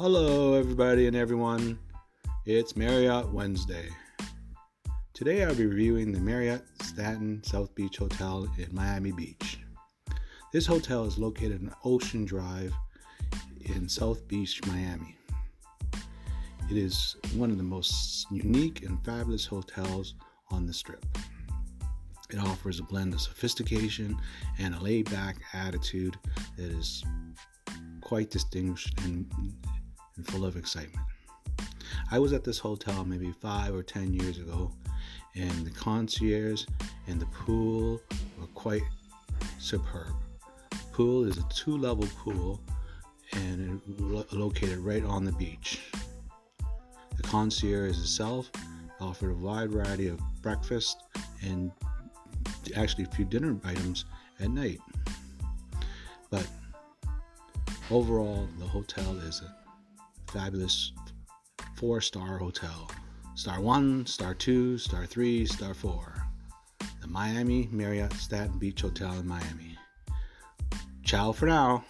Hello, everybody and everyone. It's Marriott Wednesday. Today I'll be reviewing the Marriott Stanton South Beach Hotel in Miami Beach. This hotel is located on Ocean Drive in South Beach, Miami. It is one of the most unique and fabulous hotels on the strip. It offers a blend of sophistication and a laid back attitude that is quite distinguished and, and, full of excitement. I was at this hotel maybe five or ten years ago, and the concierge and the pool were quite superb. The pool is a two level pool and lo- located right on the beach. The concierge itself offered a wide variety of breakfast and actually a few dinner items at night. But overall, the hotel is a fabulous four star hotel. Star 1, Star 2, Star 3, Star 4. The Miami Marriott Stanton Beach Hotel in Miami. Ciao for now.